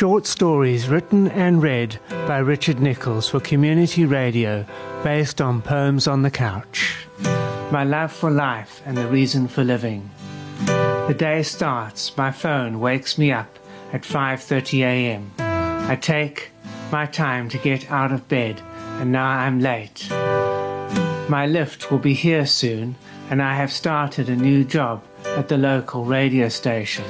Short stories written and read by Richard Nichols for community radio based on poems on the couch. My love for life and the reason for living. The day starts, my phone wakes me up at 5:30 a.m. I take my time to get out of bed and now I'm late. My lift will be here soon and I have started a new job at the local radio station.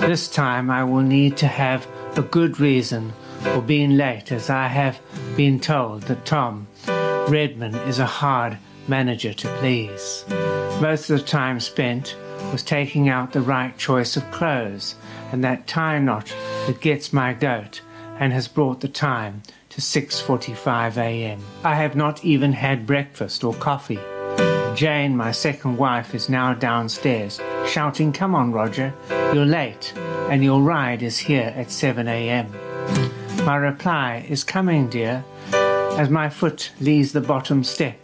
This time I will need to have a good reason for being late as I have been told that Tom Redman is a hard manager to please. Most of the time spent was taking out the right choice of clothes and that tie knot that gets my goat and has brought the time to 6:45 a.m. I have not even had breakfast or coffee. Jane, my second wife, is now downstairs, shouting, Come on, Roger, you're late, and your ride is here at 7 a.m. My reply is coming, dear. As my foot leaves the bottom step,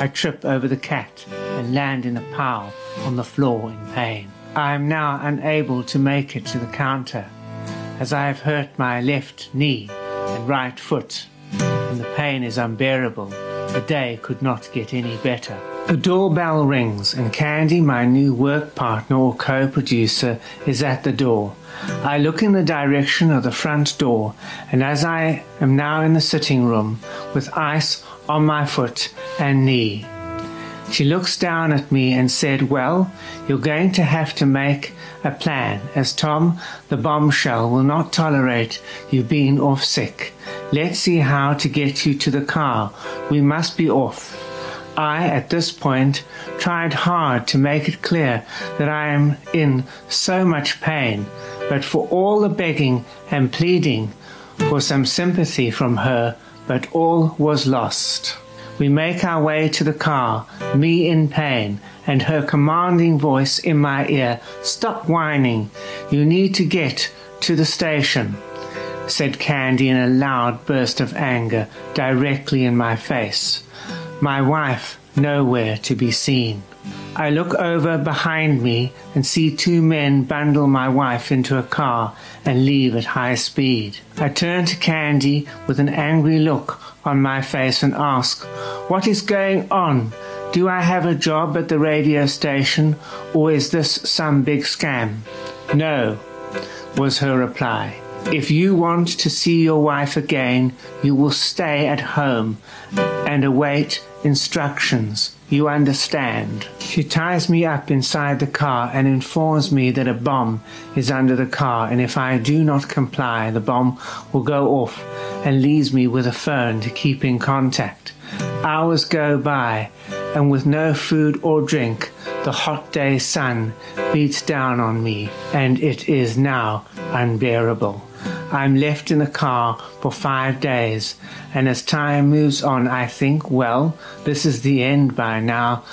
I trip over the cat and land in a pile on the floor in pain. I am now unable to make it to the counter, as I have hurt my left knee and right foot, and the pain is unbearable. The day could not get any better. The doorbell rings, and Candy, my new work partner or co producer, is at the door. I look in the direction of the front door, and as I am now in the sitting room with ice on my foot and knee, she looks down at me and said, Well, you're going to have to make a plan, as Tom, the bombshell, will not tolerate you being off sick. Let's see how to get you to the car. We must be off. I, at this point, tried hard to make it clear that I am in so much pain, but for all the begging and pleading for some sympathy from her, but all was lost. We make our way to the car, me in pain, and her commanding voice in my ear Stop whining. You need to get to the station, said Candy in a loud burst of anger directly in my face. My wife nowhere to be seen. I look over behind me and see two men bundle my wife into a car and leave at high speed. I turn to Candy with an angry look on my face and ask, What is going on? Do I have a job at the radio station or is this some big scam? No, was her reply. If you want to see your wife again, you will stay at home and await instructions. You understand. She ties me up inside the car and informs me that a bomb is under the car, and if I do not comply, the bomb will go off and leaves me with a phone to keep in contact. Hours go by, and with no food or drink, the hot day sun beats down on me, and it is now unbearable. I'm left in the car for five days, and as time moves on, I think, well, this is the end by now.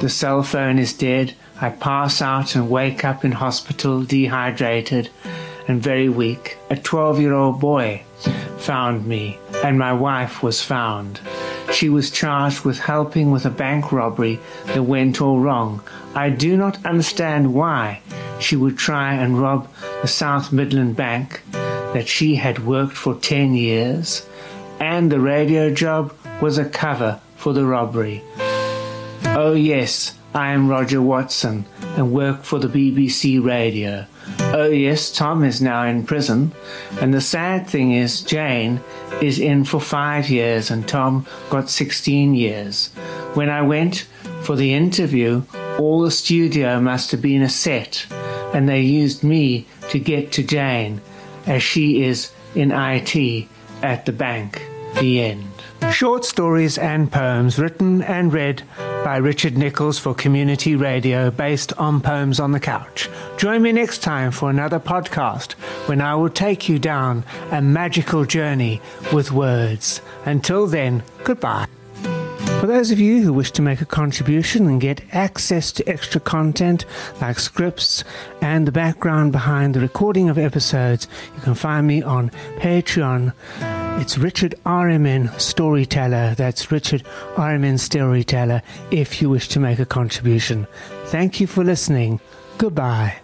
The cell phone is dead. I pass out and wake up in hospital, dehydrated and very weak. A 12 year old boy found me, and my wife was found. She was charged with helping with a bank robbery that went all wrong. I do not understand why she would try and rob the South Midland Bank that she had worked for 10 years, and the radio job was a cover for the robbery. Oh, yes, I am Roger Watson and work for the BBC Radio. Oh, yes, Tom is now in prison, and the sad thing is, Jane is in for five years and Tom got 16 years. When I went for the interview, all the studio must have been a set, and they used me to get to Jane as she is in IT at the bank. The end. Short stories and poems written and read by Richard Nichols for community radio based on Poems on the Couch. Join me next time for another podcast when I will take you down a magical journey with words. Until then, goodbye. For those of you who wish to make a contribution and get access to extra content like scripts and the background behind the recording of episodes, you can find me on Patreon. It's Richard RMN Storyteller. That's Richard RMN Storyteller if you wish to make a contribution. Thank you for listening. Goodbye.